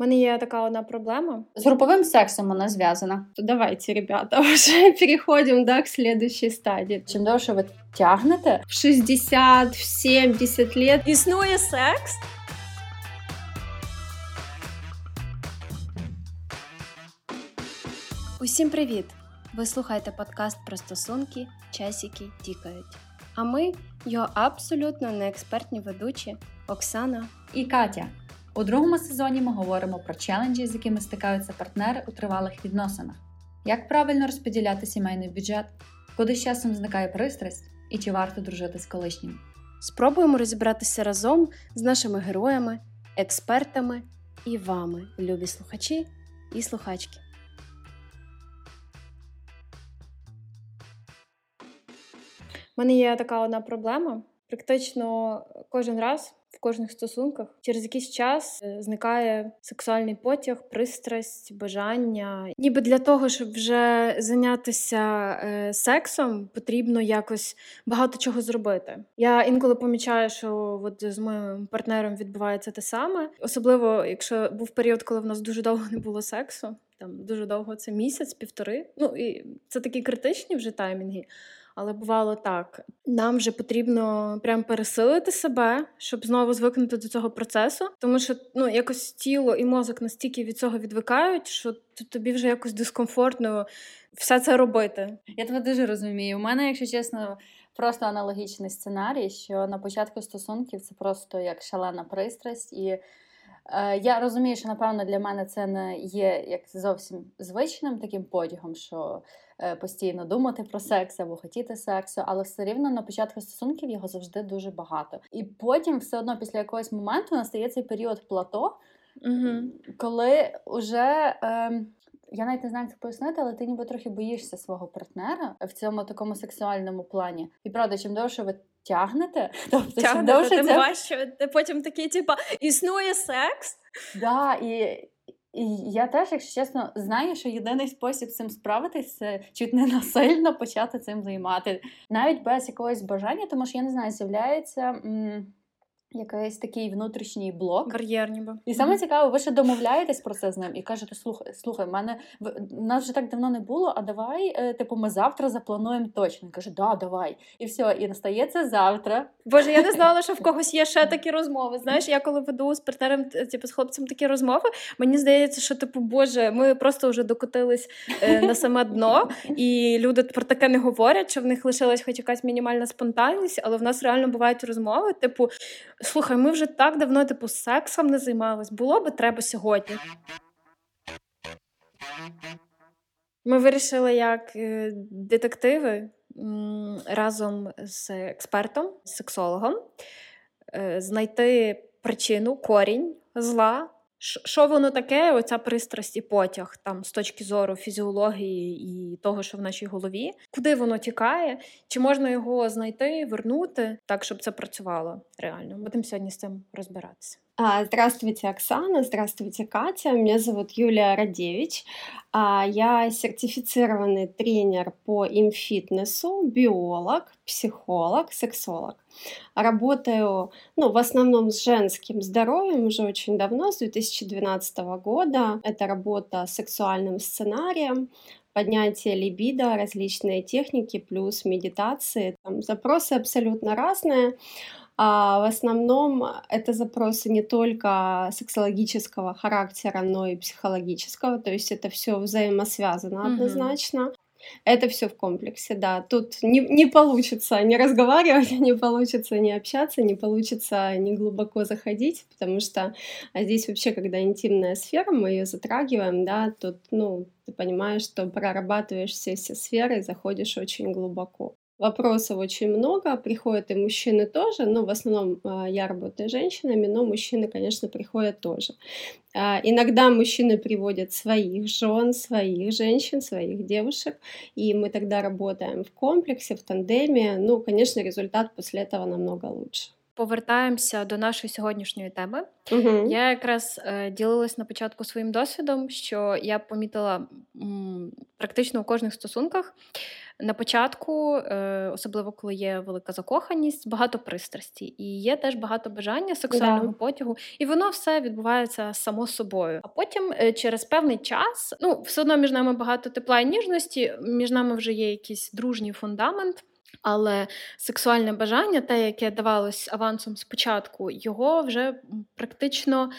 У мене є така одна проблема. З груповим сексом вона зв'язана. То давайте, ребята, вже переходимо да, к следующей стадії. Чим довше ви тягнете, В 60, в 70 лет Існує секс? Усім привіт! Ви слухаєте подкаст про стосунки Часики тікають. А ми його абсолютно неекспертні ведучі Оксана. і Катя. У другому сезоні ми говоримо про челенджі, з якими стикаються партнери у тривалих відносинах, як правильно розподіляти сімейний бюджет, куди з часом зникає пристрасть і чи варто дружити з колишнім. Спробуємо розібратися разом з нашими героями, експертами і вами, любі слухачі і слухачки. У мене є така одна проблема. Практично кожен раз в кожних стосунках через якийсь час е, зникає сексуальний потяг, пристрасть, бажання. Ніби для того, щоб вже зайнятися е, сексом, потрібно якось багато чого зробити. Я інколи помічаю, що от з моїм партнером відбувається те саме, особливо якщо був період, коли в нас дуже довго не було сексу. Там дуже довго це місяць, півтори. Ну і це такі критичні вже таймінги. Але бувало так. Нам вже потрібно прям пересилити себе, щоб знову звикнути до цього процесу. Тому що ну якось тіло і мозок настільки від цього відвикають, що тобі вже якось дискомфортно все це робити. Я тебе дуже розумію. У мене, якщо чесно, просто аналогічний сценарій, що на початку стосунків це просто як шалена пристрасть. І я розумію, що напевно для мене це не є як зовсім звичним таким подягом, що е, постійно думати про секс або хотіти сексу, але все рівно на початку стосунків його завжди дуже багато. І потім, все одно, після якогось моменту настає цей період плато, Угу. коли вже. ем, я навіть не знаю, як це пояснити, але ти ніби трохи боїшся свого партнера в цьому такому сексуальному плані. І правда, чим довше ви тягнете, тобто Тягнете, довше тим це важче. Потім такий, типа, існує секс? да, і, і я теж, якщо чесно, знаю, що єдиний спосіб з цим справитись це чуть не насильно почати цим займати, навіть без якогось бажання, тому що я не знаю, з'являється м, якийсь такий внутрішній блок. Бар'єр ніби. І саме цікаво, ви ще домовляєтесь про це з ним і кажете: слухай, слухай, в мене в нас вже так давно не було. А давай, е, типу, ми завтра заплануємо точно. Він каже, да, давай. І все, і настає це завтра. Боже, я не знала, що в когось є ще такі розмови. Знаєш, я коли веду з партнером, типу, з хлопцем такі розмови, мені здається, що типу, Боже, ми просто вже докотились е, на саме дно, і люди про таке не говорять, що в них лишилась хоч якась мінімальна спонтанність, але в нас реально бувають розмови. Типу, слухай, ми вже так давно, типу, сексом не займались. Було би треба сьогодні. Ми вирішили, як е, детективи разом з експертом, сексологом, е, знайти причину, корінь зла. Що воно таке, оця пристрасть і потяг там з точки зору фізіології і того, що в нашій голові, куди воно тікає, чи можна його знайти, вернути так, щоб це працювало реально. Будемо сьогодні з цим розбиратися. А, Здравствуйте, Оксана. Здравствуйте, Катя. Меня зовут Юлия Радевич. А, Я сертифицированный тренер по имфитнесу, биолог, психолог, сексолог. Работаю ну, в основном с женским здоровьем уже очень давно, с 2012 года. Это работа с сексуальным сценарием, поднятие либидо, различные техники, плюс медитации. Там запросы абсолютно разные. А в основном это запросы не только сексологического характера, но и психологического, то есть это все взаимосвязано Мгм. однозначно. Это все в комплексе, да. Тут не, не получится не разговаривать, не получится не общаться, не получится не глубоко заходить, потому что а здесь вообще, когда интимная сфера, мы ее затрагиваем, да, тут, ну, ты понимаешь, что прорабатываешь все все сферы заходишь очень глубоко. Вопросов очень много, приходят и мужчины тоже, но в основном а, я работаю с женщинами, но мужчины, конечно, приходят тоже. А, Иногда мужчины приводят своих жен, своих женщин, своих девушек, и мы тогда работаем в комплексе, в тандеме. Ну, конечно, результат после этого намного лучше. Повертаємося до нашої сьогоднішньої теми. Мгм. Я якраз е, ділилась на початку своїм досвідом, що я помітила м, практично у кожних стосунках на початку, е, особливо коли є велика закоханість, багато пристрасті, і є теж багато бажання сексуального Да. потягу, і воно все відбувається само собою. А потім е, через певний час, ну все одно між нами багато тепла і ніжності, між нами вже є якийсь дружній фундамент. Але сексуальне бажання, те, яке давалось авансом спочатку, його вже практично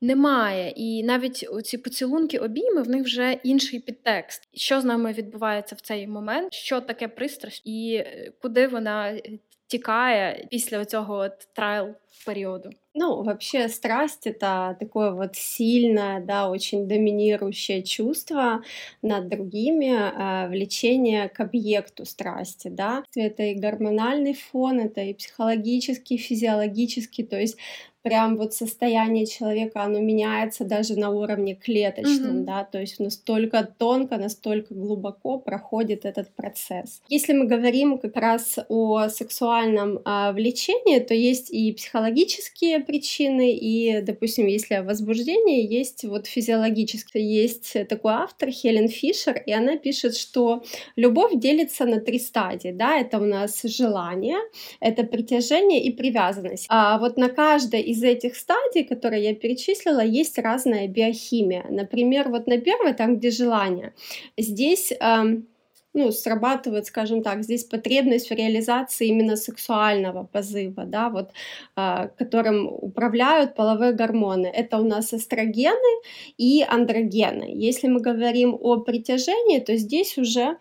немає. І навіть ці поцілунки, обійми, в них вже інший підтекст. Що з нами відбувається в цей момент? Що таке пристрасть, і е, куди вона е, тікає після цього трайл періоду? Ну, вообще страсть это такое вот сильное, да, очень доминирующее чувство над другими, э, влечение к объекту страсти, да. Это и гормональный фон, это и психологический, физиологический, то есть прям вот состояние человека, оно меняется даже на уровне клеточном, Мгм. да, то есть настолько тонко, настолько глубоко проходит этот процесс. Если мы говорим как раз о сексуальном а, влечении, то есть и психологические причины, и, допустим, если о возбуждении, есть вот физиологические. Есть такой автор Хелен Фишер, и она пишет, что любовь делится на три стадии, да, это у нас желание, это притяжение и привязанность. А вот на каждой из этих стадий, которые я перечислила, есть разная биохимия. Например, вот на первой, там, где желание, здесь эм, ну, срабатывает, скажем так, здесь потребность в реализации именно сексуального позыва, да, вот, а, которым управляют половые гормоны. Это у нас эстрогены и андрогены. Если мы говорим о притяжении, то здесь уже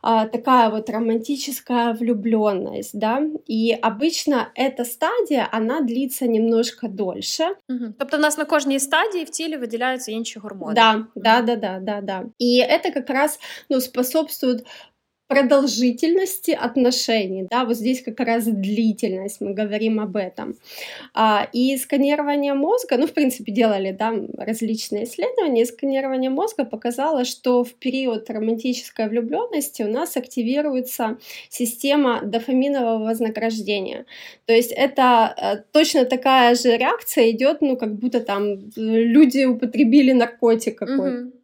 а, такая вот романтическая влюбленность, да, и обычно эта стадия, она длится немножко дольше, Угу. Тобто, в нас на кожній стадії в тілі виділяються інші гормони. Да, да, да, да, да, да. И это как раз ну, способствует продолжительности отношений, да, вот здесь как раз длительность, мы говорим об этом. А, и сканирование мозга, ну, в принципе, делали, да, различные исследования, и сканирование мозга показало, что в период романтической влюбленности у нас активируется система дофаминового вознаграждения. То есть это э, точно такая же реакция идет, ну, как будто там люди употребили наркотик какой-то. Мгм.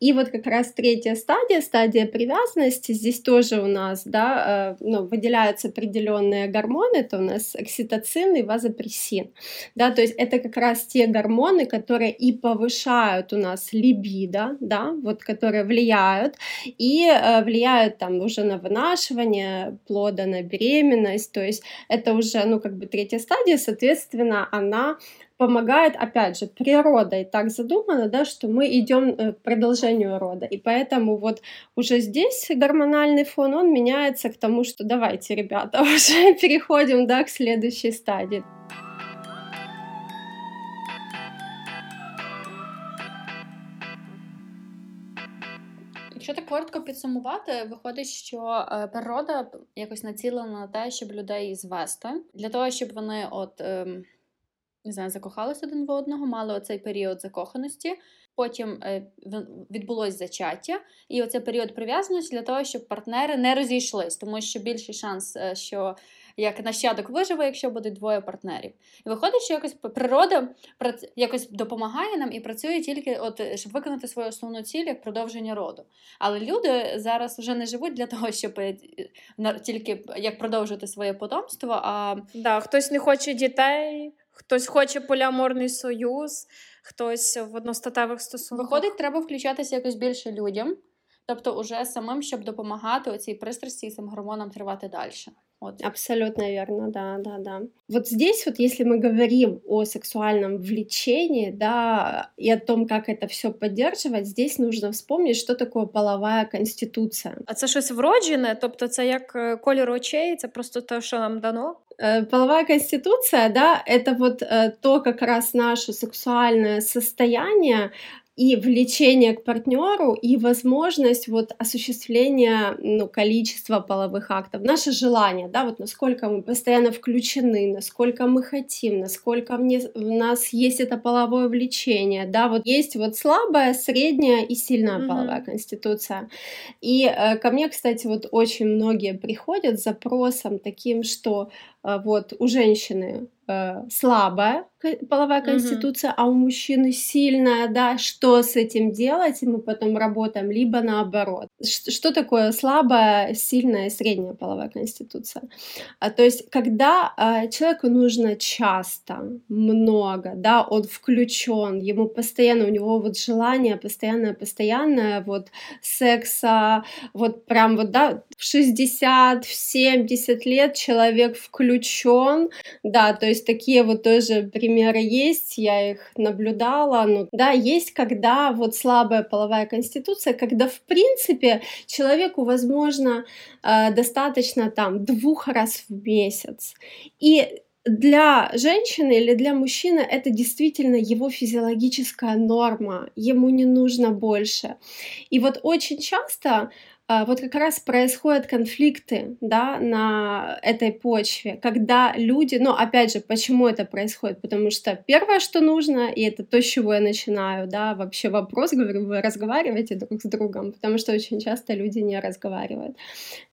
И вот как раз третья стадия, стадия привязанности, здесь тоже у нас, да, э, ну, выделяются определенные гормоны, это у нас окситоцин и вазопрессин, да, то есть это как раз те гормоны, которые и повышают у нас либидо, да, вот которые влияют, и э, влияют там уже на вынашивание плода, на беременность, то есть это уже, ну, как бы третья стадия, соответственно, она помогает, опять же, природой так задумано, да, что мы идем э, к продолжению рода. И поэтому вот уже здесь гормональный фон, он меняется к тому, что давайте, ребята, уже переходим, да, к следующей стадии. Якщо так коротко підсумувати, виходить, що е, природа якось націлена на те, щоб людей звести, для того, щоб вони от. ем, не знаю, закохались один в одного, мали оцей період закоханості. Потім е, відбулось зачаття, і оцей період прив'язаності для того, щоб партнери не розійшлись, тому що більший шанс, е, що як нащадок виживе, якщо будуть двоє партнерів. І виходить, що якось природа якось допомагає нам і працює тільки, от щоб виконати свою основну ціль як продовження роду. Але люди зараз вже не живуть для того, щоб е, тільки як продовжувати своє потомство, а Да, хтось не хоче дітей, хтось хоче поліаморний союз, хтось в одностатевих стосунках. Виходить, треба включатися якось більше людям, тобто уже самим, щоб допомагати оцій пристрасті і цим гормонам тривати далі. От. Абсолютно верно, да, да, да. Вот здесь вот, если мы говорим о сексуальном влечении, да, и о том, как это все поддерживать, здесь нужно вспомнить, что такое половая конституция. А це щось вроджене, тобто це як е, колір очей, це просто те, що нам дано. Половая конституция, да, это вот то как раз наше сексуальное состояние и влечение к партнеру, и возможность вот осуществления ну, количества половых актов, наше желание, да, вот насколько мы постоянно включены, насколько мы хотим, насколько мне, в нас есть это половое влечение, да, вот есть вот слабая, средняя и сильная Мгм. половая конституция. И э, ко мне, кстати, вот очень многие приходят с запросом таким, что вот у женщины э, слабая половая конституция, угу. а у мужчины сильная, да, что с этим делать, и мы потом работаем, либо наоборот. Ш- что такое слабая, сильная, средняя половая конституция? А, то есть, когда а, человеку нужно часто, много, да, он включен, ему постоянно, у него вот желание постоянное, постоянное, вот секса, вот прям вот, да, в 60, в 70 лет человек включен, да, то есть такие вот тоже примеры есть, я их наблюдала, ну, да, есть, когда вот слабая половая конституция, когда в принципе человеку возможно э, достаточно там двух раз в месяц, и для женщины или для мужчины это действительно его физиологическая норма, ему не нужно больше. И вот очень часто вот как раз происходят конфликты да, на этой почве, когда люди, ну опять же, почему это происходит? Потому что первое, что нужно, и это то, с чего я начинаю, да, вообще вопрос, говорю, вы разговариваете друг с другом, потому что очень часто люди не разговаривают.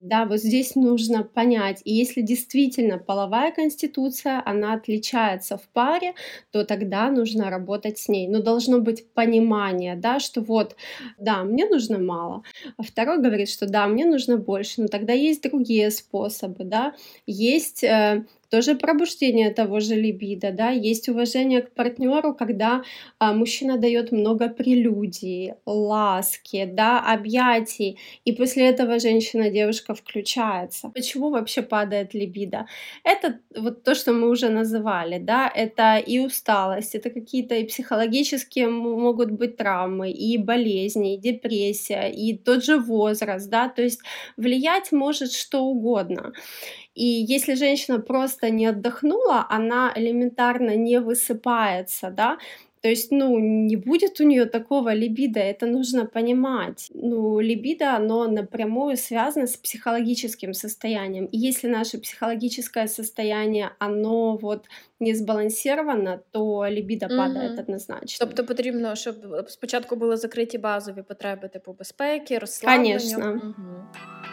Да, вот здесь нужно понять, и если действительно половая конституция, она отличается в паре, то тогда нужно работать с ней. Но должно быть понимание, да, что вот, да, мне нужно мало. А второй говорит, что да, мне нужно больше, но тогда есть другие способы, да, есть э, тоже пробуждение того же либидо, да, есть уважение к партнеру, когда а, мужчина дает много прелюдий, ласки, да, объятий, и после этого женщина, девушка включается. Почему вообще падает либидо? Это вот то, что мы уже называли, да, это и усталость, это какие-то и психологические могут быть травмы, и болезни, и депрессия, и тот же возраст, да, то есть влиять может что угодно. И если женщина просто не отдохнула, она элементарно не высыпается, да, то есть, ну, не будет у нее такого либидо, это нужно понимать. Ну, либидо, оно напрямую связано с психологическим состоянием. И если наше психологическое состояние, оно вот не сбалансировано, то лібіда mm-hmm. падає однозначно. Тобто потрібно, щоб спочатку були закриті базові потреби типу безпеки, розслаблення. Звісно. Mm-hmm.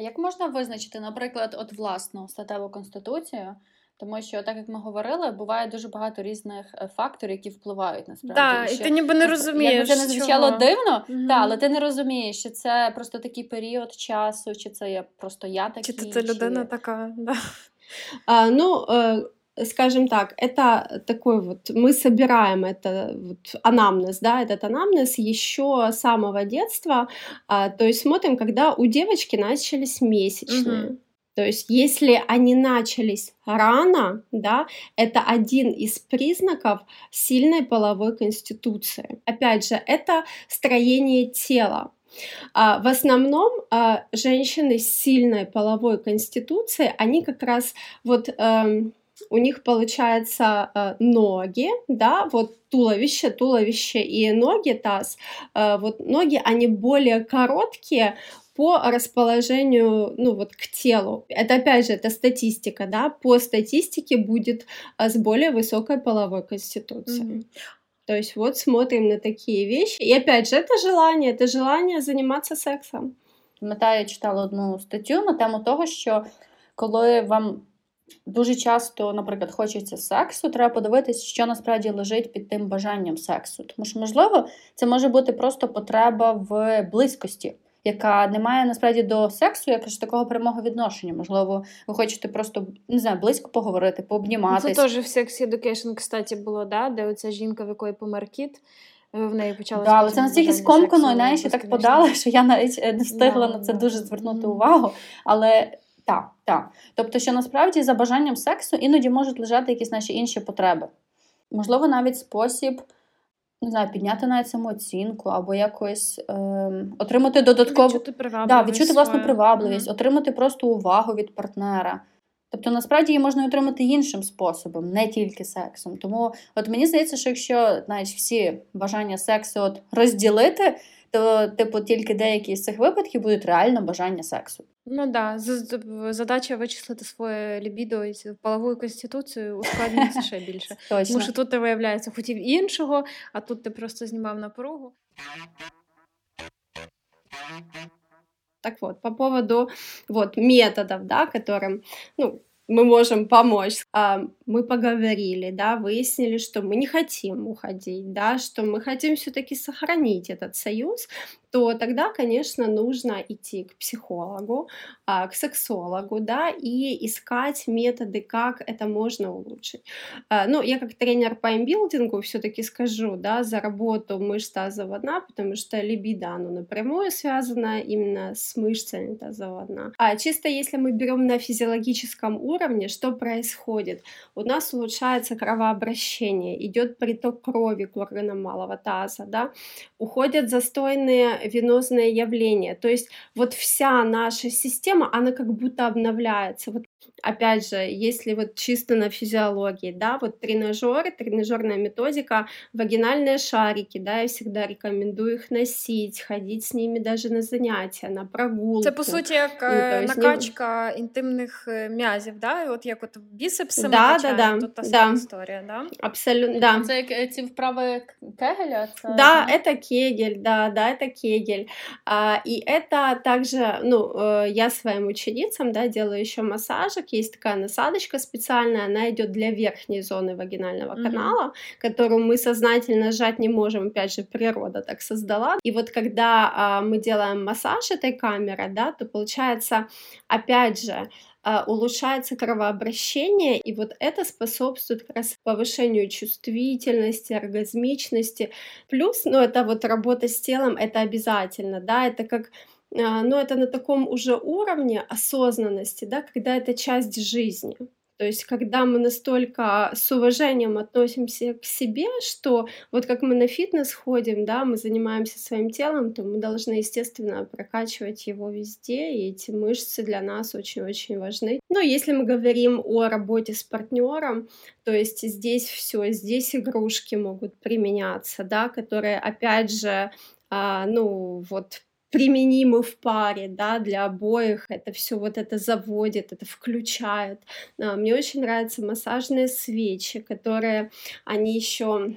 А як можна визначити, наприклад, от власну статеву конституцію? Тому що, так як ми говорили, буває дуже багато різних е, факторів, які впливають насправді. Так, і ти ніби не розумієш. Якби це не звучало чого? дивно, угу. та, але ти не розумієш, чи це просто такий період часу, чи це я просто я такий. Чи це людина чи... така, да. А, ну, е, скажем так, это такой вот, мы собираем это вот анамнез, да, этот анамнез еще с самого детства, а, то есть смотрим, когда у девочки начались месячные. Угу. То есть, если они начались рано, да, это один из признаков сильной половой конституции. Опять же, это строение тела. А, в основном а, женщины с сильной половой конституцией, они как раз вот эм, у них получается э, ноги, да, вот туловище, туловище и ноги, таз, э, вот ноги, они более короткие, по расположению, ну вот к телу. Это опять же, это статистика, да, по статистике будет э, с более высокой половой конституцией. Mm-hmm. То есть вот смотрим на такие вещи. И опять же, это желание, это желание заниматься сексом. Пам'ятаю, я читала одну статтю на тему того, що коли вам Дуже часто, наприклад, хочеться сексу, треба подивитися, що насправді лежить під тим бажанням сексу. Тому що, можливо, це може бути просто потреба в близькості, яка не має насправді до сексу якось такого прямого відношення. Можливо, ви хочете просто не знаю, близько поговорити, пообніматися. Це теж в Sex Education, кстати, було, да? де оця жінка, в якої помер кіт, в неї почалося. Да, але це настільки скомкано, і знаєш, так подала, що я навіть е, не встигла да, на це да. дуже звернути увагу. Але так, так. Тобто, що насправді за бажанням сексу іноді можуть лежати якісь наші інші потреби. Можливо, навіть спосіб не знаю, підняти навіть самооцінку, або якось е, отримати додаткову відчути, да, відчути власну привабливість, mm-hmm. отримати просто увагу від партнера. Тобто, насправді її можна отримати іншим способом, не тільки сексом. Тому от мені здається, що якщо навіть всі бажання сексу от розділити, то, типу, тільки деякі з цих випадків будуть реально бажання сексу. Ну да, задача вичислити своє лібідо і полову конституцію ускладнюється ще більше. Точно. Тому що тут ти виявляється хотів іншого, а тут ти просто знімав напругу. Так вот, по поводу вот методов, да, которым, ну, мы можем помочь. А, мы поговорили, да, выяснили, что мы не хотим уходить, да, что мы хотим все-таки сохранить этот союз, то тогда, конечно, нужно идти к психологу, а, к сексологу, да, и искать методы, как это можно улучшить. А, ну, я как тренер по имбилдингу все-таки скажу, да, за работу мышц тазового дна, потому что либидо, оно напрямую связано именно с мышцами тазового дна. А чисто если мы берем на физиологическом уровне, что происходит? У нас улучшается кровообращение, идет приток крови к органам малого таза, да, уходят застойные венозное явление. То есть вот вся наша система, она как будто обновляется. Вот опять же, если вот чисто на физиологии, да, вот тренажеры, тренажерная методика, вагинальные шарики, да, я всегда рекомендую их носить, ходить с ними даже на заняття, на прогулку. Це по суті як Ну, е, то есть ні- накачка інтимних е, м'язів, да? От як от бісепси ми Да, качаємо, да, да, тут та да. сама історія, да? Абсолютно, да. Це як е, ці вправи Кегеля? Це, Да, это кегель, да, да, это кегель. А, и это также, ну, э, я своим ученицам, да, делаю еще массажик. есть такая насадочка специальная, она идет для верхней зоны вагинального Мгм. канала, которую мы сознательно сжать не можем, опять же, природа так создала. И вот когда а, мы делаем массаж этой камеры, да, то получается, опять же, а, улучшается кровообращение, и вот это способствует как раз повышению чувствительности, оргазмичности. Плюс, ну, это вот работа с телом, это обязательно, да, это как но это на таком уже уровне осознанности, да, когда это часть жизни. То есть, когда мы настолько с уважением относимся к себе, что вот как мы на фитнес ходим, да, мы занимаемся своим телом, то мы должны, естественно, прокачивать его везде, и эти мышцы для нас очень-очень важны. Но если мы говорим о работе с партнером, то есть здесь все, здесь игрушки могут применяться, да, которые, опять же, а, ну вот применимы в паре, да, для обоих, это все вот это заводит, это включает. А, Мне очень нравятся массажные свечи, которые они еще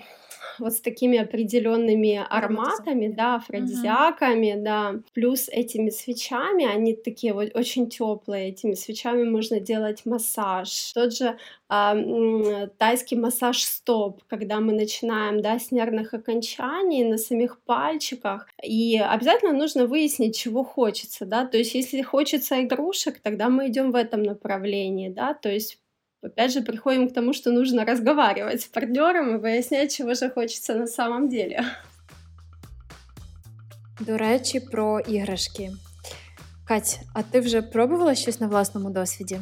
вот с такими определенными ароматами, да, афродизиаками, да, плюс этими свечами, они такие вот очень теплые, этими свечами можно делать массаж. Тот же м, тайский массаж стоп, когда мы начинаем, да, с нервных окончаний на самих пальчиках, и обязательно нужно выяснить, чего хочется, да, то есть если хочется игрушек, тогда мы идем в этом направлении, да, то есть опять же приходим к тому, что нужно разговаривать с партнером и выяснять, чего же хочется на самом деле. До речі, про іграшки. Кать, а ти вже пробувала щось на власному досвіді?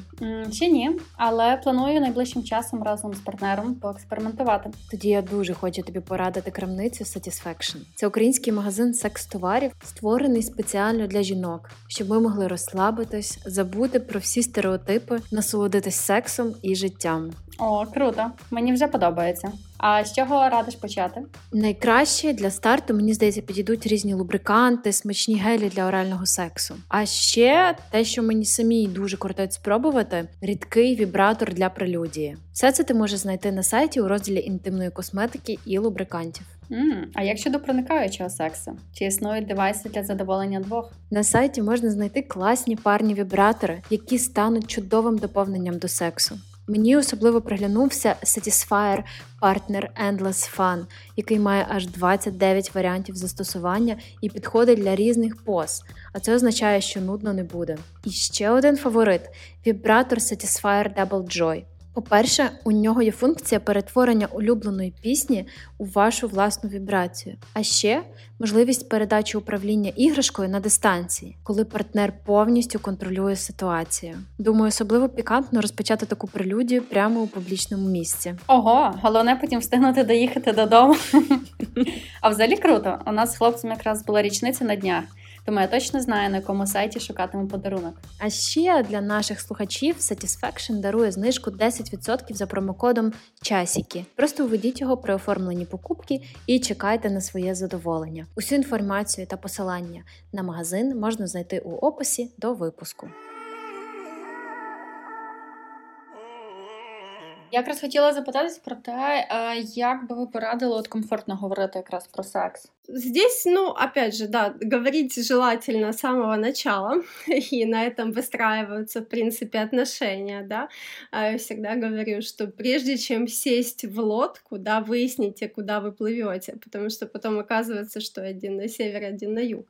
Ще ні, але планую найближчим часом разом з партнером поекспериментувати. Тоді я дуже хочу тобі порадити крамницю Satisfaction. Це український магазин секс-товарів, створений спеціально для жінок, щоб ми могли розслабитись, забути про всі стереотипи, насолодитись сексом і життям. О, круто! Мені вже подобається. А з чого радиш почати? Найкраще для старту, мені здається, підійдуть різні лубриканти, смачні гелі для орального сексу. А ще те, що мені самій дуже кортить спробувати, рідкий вібратор для прелюдії. Все це ти можеш знайти на сайті у розділі інтимної косметики і лубрикантів. м а як щодо проникаючого сексу? Чи існують девайси для задоволення двох? На сайті можна знайти класні парні вібратори, які стануть чудовим доповненням до сексу. Мені особливо приглянувся Satisfyer Partner Endless Fun, який має аж 29 варіантів застосування і підходить для різних поз. А це означає, що нудно не буде. І ще один фаворит вібратор Satisfyer Double Joy. По-перше, у нього є функція перетворення улюбленої пісні у вашу власну вібрацію, а ще можливість передачі управління іграшкою на дистанції, коли партнер повністю контролює ситуацію. Думаю, особливо пікантно розпочати таку прелюдію прямо у публічному місці. Ого, головне потім встигнути доїхати додому. а взагалі круто. У нас з хлопцем якраз була річниця на днях, тому я точно знаю, на якому сайті шукатиму подарунок. А ще для наших слухачів Satisfaction дарує знижку 10% за промокодом часіки. Просто введіть його при оформленні покупки і чекайте на своє задоволення. Усю інформацію та посилання на магазин можна знайти у описі до випуску. Я якраз хотіла запитатись про те, як би ви порадили от комфортно говорити якраз про секс. Здесь, ну, опять же, да, говорить желательно с самого начала, и на этом выстраиваются, в принципе, отношения, да. А я всегда говорю, что прежде чем сесть в лодку, да, выясните, куда вы плывете, потому что потом оказывается, что один на север, один на юг.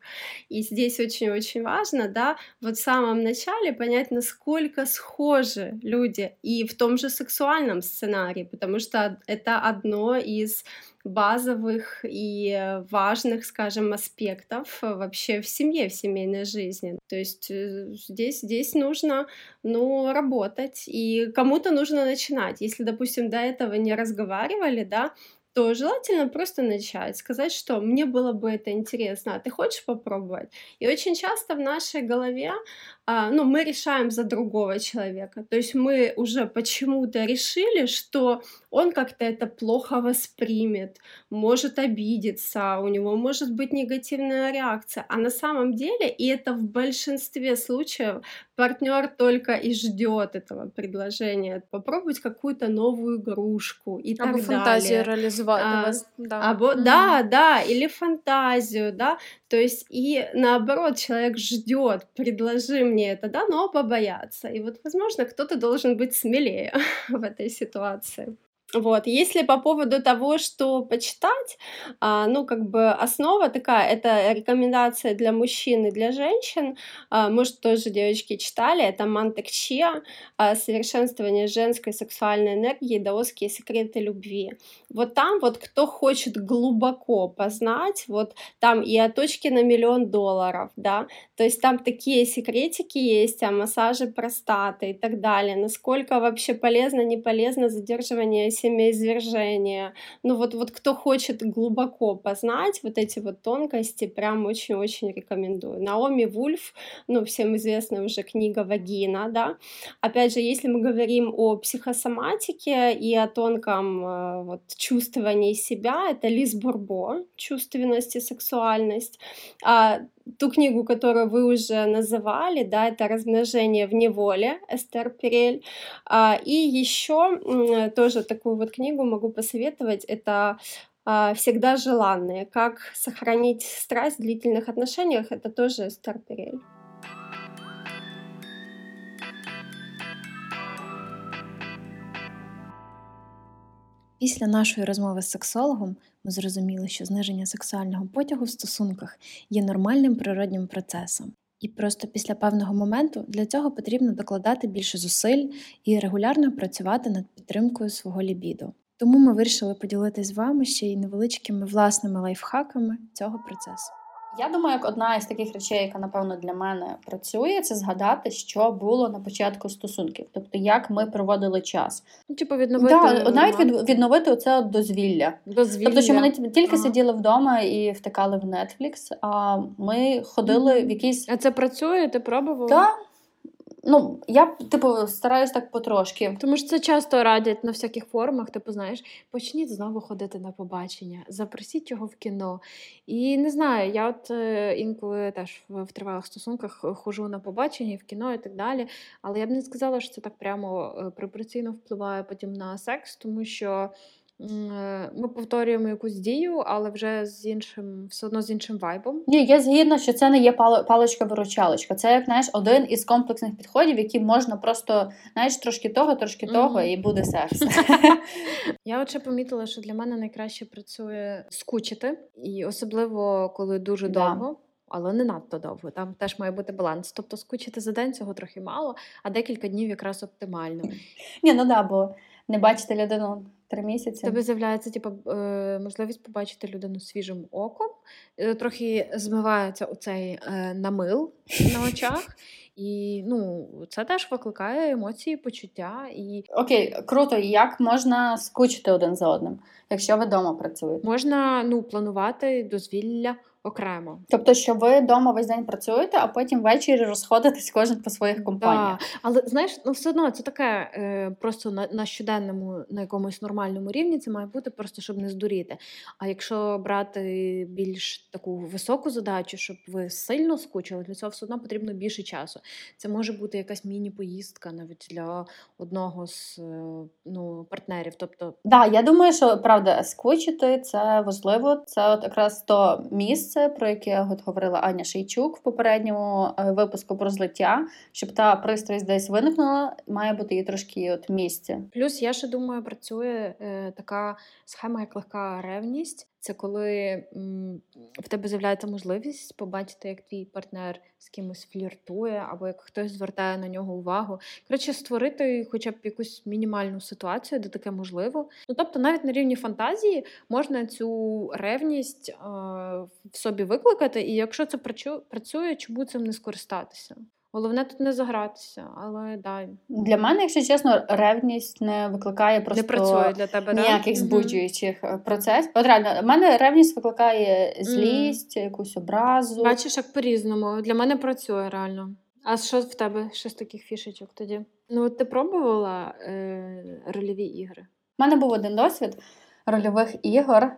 И здесь очень-очень важно, да, вот в самом начале понять, насколько схожи люди и в том же сексуальном сценарии, потому что это одно из базовых и важных, скажем, аспектов вообще в семье, в семейной жизни. То есть э, здесь, здесь нужно, ну, работать, и кому-то нужно начинать. Если, допустим, до этого не разговаривали, да, то желательно просто начать, сказать, что мне было бы это интересно, а ты хочешь попробовать? И очень часто в нашей голове, а, ну, мы решаем за другого человека, то есть мы уже почему-то решили, что он как-то это плохо воспримет, может обидеться, у него может быть негативная реакция, а на самом деле, и это в большинстве случаев, партнер только и ждет этого предложения, попробовать какую-то новую игрушку и Або так фантазію далее. реалізувати. А, вас, да. Або, Мгм. да, да, или фантазию, да, то есть и наоборот человек ждет, предложи мне это, да, но побояться. И вот, возможно, кто-то должен быть смелее в этой ситуации. Вот, если по поводу того, что почитать, а, ну, как бы основа такая, это рекомендация для мужчин и для женщин, а, может, тоже девочки читали, это Мантек Чиа, а, «Совершенствование женской сексуальной энергии, даосские секреты любви». Вот там вот кто хочет глубоко познать, вот там и о точке на миллион долларов, да, то есть там такие секретики есть, о массаже простаты и так далее, насколько вообще полезно, не полезно задерживание семяизвержения. Ну вот, вот кто хочет глубоко познать вот эти вот тонкости, прям очень-очень рекомендую. Наоми Вульф, ну всем известная уже книга «Вагина», да. Опять же, если мы говорим о психосоматике и о тонком э, вот, чувствовании себя, это Лиз Бурбо «Чувственность и сексуальность». Ту книгу, которую вы уже называли, да, это «Размножение в неволе» Эстер Перель. А, и еще тоже такую вот книгу могу посоветовать, это а, «Всегда желанные. Как сохранить страсть в длительных отношениях» это тоже Эстер Перель. Після нашої розмови з сексологом ми зрозуміли, що зниження сексуального потягу в стосунках є нормальним природнім процесом. І просто після певного моменту для цього потрібно докладати більше зусиль і регулярно працювати над підтримкою свого лібіду. Тому ми вирішили поділитися з вами ще й невеличкими власними лайфхаками цього процесу. Я думаю, як одна із таких речей, яка напевно для мене працює, це згадати, що було на початку стосунків, тобто як ми проводили час. Ну, типу, відновити Да, навіть від, відновити оце дозвілля. дозвілля. Тобто, що ми не тільки Ага. сиділи вдома і втикали в Netflix, а ми ходили в якісь А це працює? Ти пробував? та ну я типу стараюсь так потрошки. Тому що це часто радять на всяких форумах, типу, знаєш, почніть знову ходити на побачення, запросіть його в кіно. І не знаю, я от е, інколи теж в, тривалих стосунках е, ходжу на побачення, в кіно і так далі. Але я б не сказала, що це так прямо е, пропорційно впливає потім на секс, тому що. Е, Ми повторюємо якусь дію, але вже з іншим, все одно з іншим вайбом. Ні, я згідна, що це не є пал- паличка-виручалочка. Це як знаєш, один із комплексних підходів, які можна просто знаєш, трошки того, трошки того, і буде секс. Я ще помітила, що для мене найкраще працює скучити, і особливо коли дуже Да. довго. Але не надто довго, там теж має бути баланс. Тобто скучити за день цього трохи мало, а декілька днів якраз оптимально. Ні, ну да, бо не бачити людину три місяці. Тобі з'являється типу, е, можливість побачити людину свіжим оком, е, трохи змивається оцей е, намил на очах, і ну, це теж викликає емоції, почуття. І Окей, круто. Як можна скучити один за одним, якщо ви вдома працюєте? можна ну, планувати дозвілля окремо. Тобто, що ви вдома весь день працюєте, а потім ввечері розходитесь кожен по своїх компаніях. Да. Але знаєш, ну все одно це таке е, просто на, на щоденному, на якомусь нормальному рівні це має бути просто, щоб не здуріти. А якщо брати більш таку високу задачу, щоб ви сильно скучили, для цього все одно потрібно більше часу. Це може бути якась міні-поїздка навіть для одного з е, ну, партнерів. Тобто, Да, я думаю, що правда скучити це важливо. Це от якраз то місце, про яке говорила Аня Шейчук в попередньому е, випуску про злиття, щоб та пристрасть десь виникнула, має бути її трошки от місце. Плюс я ще думаю, працює е, така схема, як легка ревність. Це коли в тебе з'являється можливість побачити, як твій партнер з кимось фліртує, або як хтось звертає на нього увагу. Коротше, створити хоча б якусь мінімальну ситуацію, де таке можливо. Ну тобто, навіть на рівні фантазії можна цю ревність е, в собі викликати, і якщо це працю- працює, чому цим не скористатися? Головне тут не загратися, але да, Для мене, якщо чесно, ревність не викликає просто не працює для тебе. ніяких Мгм. збуджуючих е, процесів. От реально, в мене ревність викликає злість, якусь образу. Бачиш, як по-різному. Для мене працює реально. А що в тебе ще з таких фішечок тоді? Ну, от ти пробувала е, рольові ігри? У мене був один досвід рольових ігор,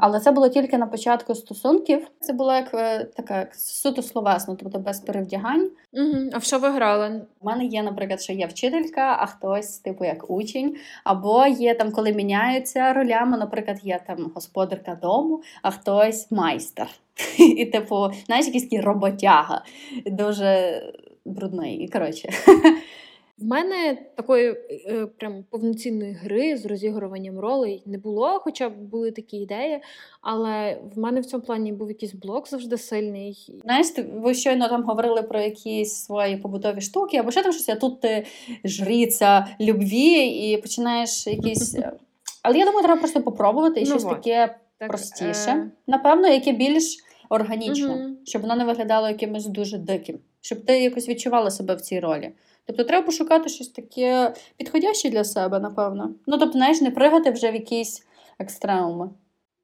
але це було тільки на початку стосунків. Це було як е, така як суто словесно, тобто без перевдягань. Угу. А в що ви грали? У мене є, наприклад, що є вчителька, а хтось, типу, як учень, або є там, коли міняються ролями, наприклад, є там господарка дому, а хтось майстер. І, типу, знаєш, якийсь такий роботяга, дуже брудний. І коротше. В мене такої е, прям повноцінної гри з розігруванням ролей не було, хоча були такі ідеї. Але в мене в цьому плані був якийсь блок завжди сильний. Знаєш, ви щойно там говорили про якісь свої побутові штуки, або що там щось, а тут ти жриця любві і починаєш якісь. е, Але я думаю, треба просто попробувати і Ну, щось вот. таке Так, простіше. е, Напевно, яке більш органічне, Мгм. щоб воно не виглядало якимось дуже диким, щоб ти якось відчувала себе в цій ролі. Тобто треба пошукати щось таке підходяще для себе, напевно. Ну, тобто, знаєш, не пригати вже в якісь екстремуми.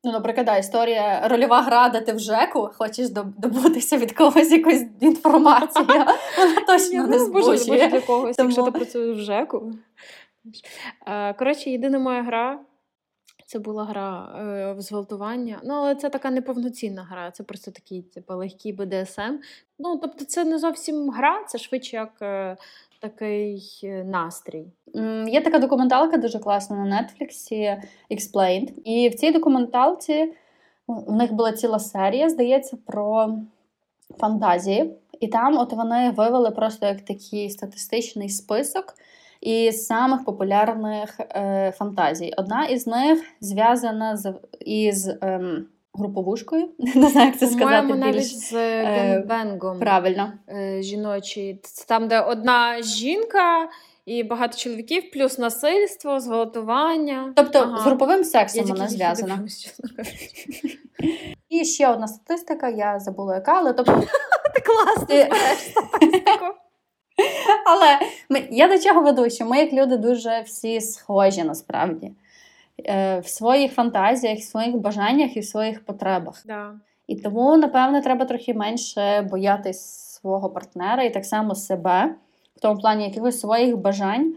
Ну, наприклад, да, історія рольова гра, де ти в ЖЕКу хочеш добутися від когось якусь інформацію. Вона точно не не збожу збуджує. для когось, якщо ти працюєш в ЖЕКу. Е, Коротше, єдина моя гра. Це була гра е, в зґвалтування. Ну, але це така неповноцінна гра. Це просто такий, типу, легкий BDSM. Ну, тобто, це не зовсім гра, це швидше як е, такий е, настрій. Є така документалка дуже класна на Нетфліксі Explained. І в цій документалці в них була ціла серія, здається, про фантазії. І там от вони вивели просто як такий статистичний список із самих популярних е, фантазій. Одна із них зв'язана з із ем, груповушкою. Не знаю, як це сказати По-моєму, навіть з генбенгом правильно. е, жіночий. Це там, де одна жінка і багато чоловіків, плюс насильство, зґвалтування. Тобто Ага. з груповим сексом Я вона зв'язана. І ще одна статистика, я забула яка, але тобто Ти класно статистику. Але я до чого веду, що ми, як люди, дуже всі схожі насправді е, в своїх фантазіях, в своїх бажаннях і в своїх потребах. Да. І тому, напевне, треба трохи менше боятись свого партнера і так само себе, в тому плані якихось своїх бажань,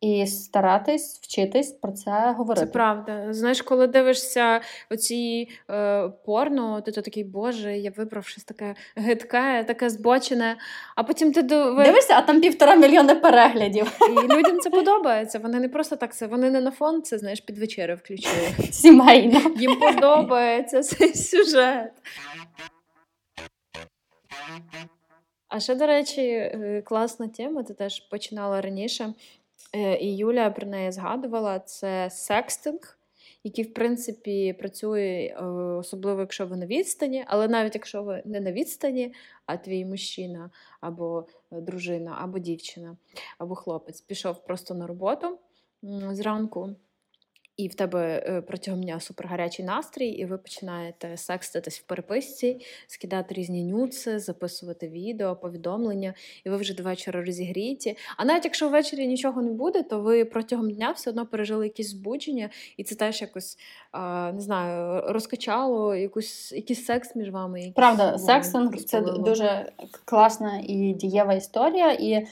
і старатись вчитись про це говорити. Це правда. Знаєш, коли дивишся оці е, порно, ти то такий, боже, я вибрав щось таке гидке, таке збочене, а потім ти дивишся, Дивишся, а там півтора мільйони переглядів. і людям це подобається. Вони не просто так це, вони не на фон, це знаєш, під вечерю включили. Сімейно. Їм подобається цей сюжет. А ще, до речі, е, класна тема, ти теж починала раніше, і Юля про неї згадувала: це секстинг, який, в принципі, працює, е, особливо якщо ви на відстані, але навіть якщо ви не на відстані, а твій мужчина або е, дружина, або дівчина, або хлопець пішов просто на роботу зранку. І в тебе е, протягом дня супергарячий настрій, і ви починаєте секститись в переписці, скидати різні нюци, записувати відео, повідомлення, і ви вже до вечора розігріті. А навіть якщо ввечері нічого не буде, то ви протягом дня все одно пережили якісь збудження, і це теж якось не знаю, розкачало якусь якийсь секс між вами. Правда, секстинг це дуже класна і дієва історія. І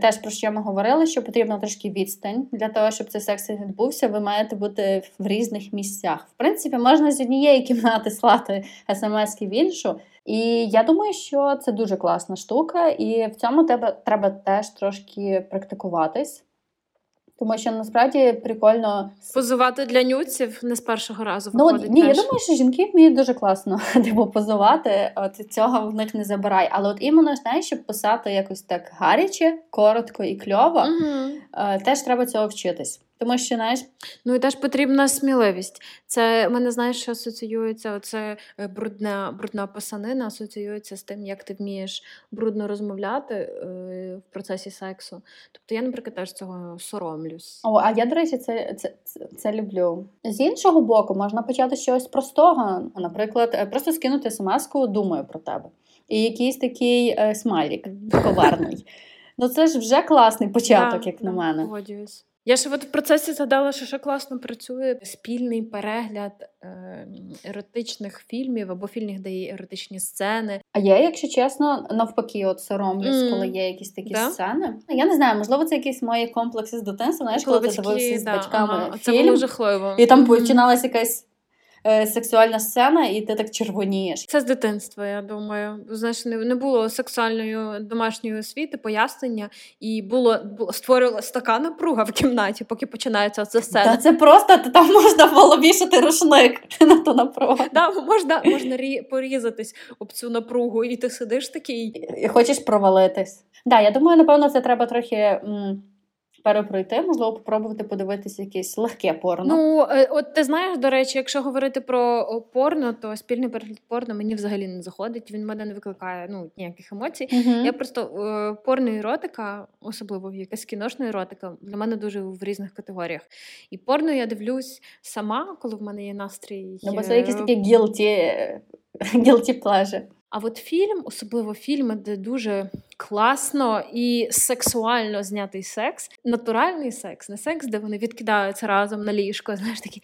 теж про що ми говорили, що потрібно трошки відстань для того, щоб цей секс відбувся. Ви маєте бути в різних місцях. В принципі, можна з однієї кімнати слати смс в іншу. І я думаю, що це дуже класна штука, і в цьому тебе треба теж трошки практикуватись. Тому що насправді прикольно Позувати для нюців не з першого разу Ну, виходить. ні, я думаю, що жінки вміють дуже класно типу, позувати, от цього в них не забирай. Але от іменно знаєш, щоб писати якось так гаряче, коротко і кльово, е, теж треба цього вчитись. Тому що, знаєш, Ну і теж потрібна сміливість. Це мене знаєш, що асоціюється. Оце е, брудна, брудна писанина асоціюється з тим, як ти вмієш брудно розмовляти е, в процесі сексу. Тобто я, наприклад, теж цього соромлюсь. о, а я, до речі, це, це, це, це люблю. З іншого боку, можна почати з чогось простого. Наприклад, е, просто скинути смс-ку думаю про тебе. І якийсь такий е, смайлік коварний. Ну це ж вже класний початок, як на мене. Погоджуюсь. Я ще от в процесі згадала, що ще класно працює спільний перегляд е, еротичних фільмів або фільмів, де є еротичні сцени. А я, якщо чесно, навпаки, от соромлюсь, mm. коли є якісь такі Да? сцени. Я не знаю, можливо, це якісь мої комплекси з дитинства. Знаєш, коли, ти дивився з да, батьками ага, це було жахливо. і там починалася якась е, сексуальна сцена, і ти так червонієш. Це з дитинства, я думаю. Знаєш, не, не було сексуальної домашньої освіти, пояснення, і було, було створювалася така напруга в кімнаті, поки починається ця сцена. Та це просто там можна було вішати рушник на ту напругу. Да, можна, можна рі- порізатись об цю напругу, і ти сидиш такий. І хочеш провалитись. Да, я думаю, напевно, це треба трохи м, перепройти, можливо, попробувати подивитися якесь легке порно. Ну, е, от ти знаєш, до речі, якщо говорити про порно, то спільний перегляд порно мені взагалі не заходить. Він в мене не викликає ну, ніяких емоцій. Мгм. Я просто е, порно еротика, особливо якась кіношна еротика, для мене дуже в різних категоріях. І порно я дивлюсь сама, коли в мене є настрій. Ну, бо е, це якісь такі guilty, guilty pleasure. А от фільм, особливо фільми, де дуже класно і сексуально знятий секс, натуральний секс, не секс, де вони відкидаються разом на ліжко, знаєш, такі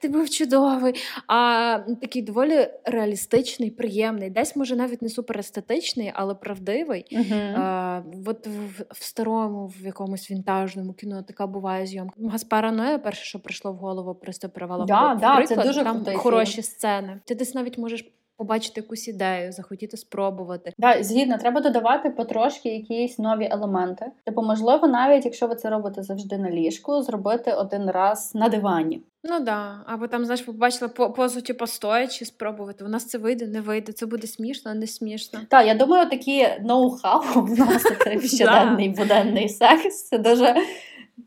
ти був чудовий. А такий доволі реалістичний, приємний, десь може навіть не суперестетичний, але правдивий. Угу. А, от в, в старому, в якомусь вінтажному кіно така буває зйомка. Гаспара Ноя, перше, що прийшло в голову, просто привела Да, в да, це дуже там хороші сцени. Ти десь навіть можеш побачити якусь ідею, захотіти спробувати. Да, згідно, треба додавати потрошки якісь нові елементи. Типу, можливо, навіть якщо ви це робите завжди на ліжку, зробити один раз на дивані. Ну да, або там, знаєш, побачила по- позу, типу, стоячи, спробувати. У нас це вийде, не вийде. Це буде смішно, не смішно. Так, я думаю, такі ноу-хау в щоденний буденний секс. Це дуже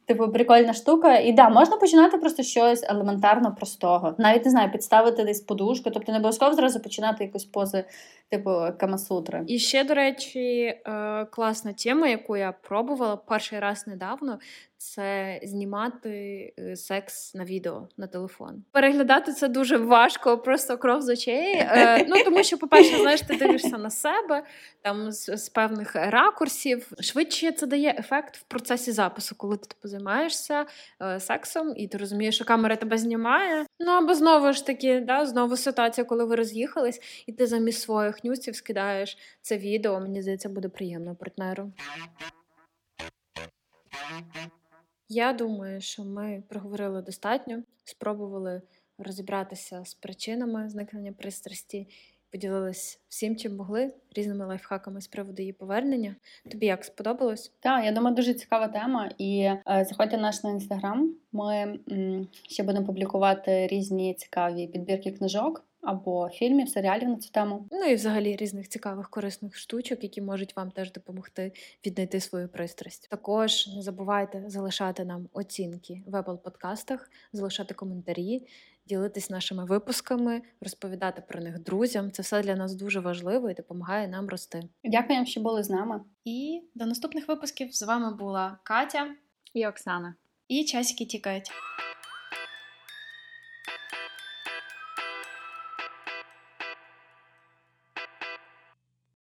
типу прикольна штука. І да, можна починати просто щось елементарно простого. Навіть не знаю, підставити десь подушку, тобто не обов'язково зразу починати якусь пози, типу камасутри. І ще, до речі, е, класна тема, яку я пробувала перший раз недавно, це знімати е, секс на відео на телефон. Переглядати це дуже важко, просто кров з очей. Е, Ну тому що, по-перше, знаєш, ти дивишся на себе там з, з певних ракурсів. Швидше це дає ефект в процесі запису, коли ти типу, займаєшся е, сексом, і ти розумієш, що камера тебе знімає. Ну або знову ж таки, да, знову ситуація, коли ви роз'їхались, і ти замість своїх нюців скидаєш це відео. Мені здається, буде приємно партнеру. Я думаю, що ми проговорили достатньо, спробували розібратися з причинами зникнення пристрасті, поділились всім, чим могли, різними лайфхаками з приводу її повернення. Тобі як сподобалось? Так, я думаю, дуже цікава тема. І е, заходьте наш на інстаграм. Ми м, ще будемо публікувати різні цікаві підбірки книжок або фільмів, серіалів на цю тему. Ну і взагалі різних цікавих корисних штучок, які можуть вам теж допомогти віднайти свою пристрасть. Також не забувайте залишати нам оцінки в Apple подкастах, залишати коментарі, ділитись нашими випусками, розповідати про них друзям. Це все для нас дуже важливо і допомагає нам рости. Дякуємо, що були з нами. І до наступних випусків з вами була Катя. І Оксана. І часики тікають.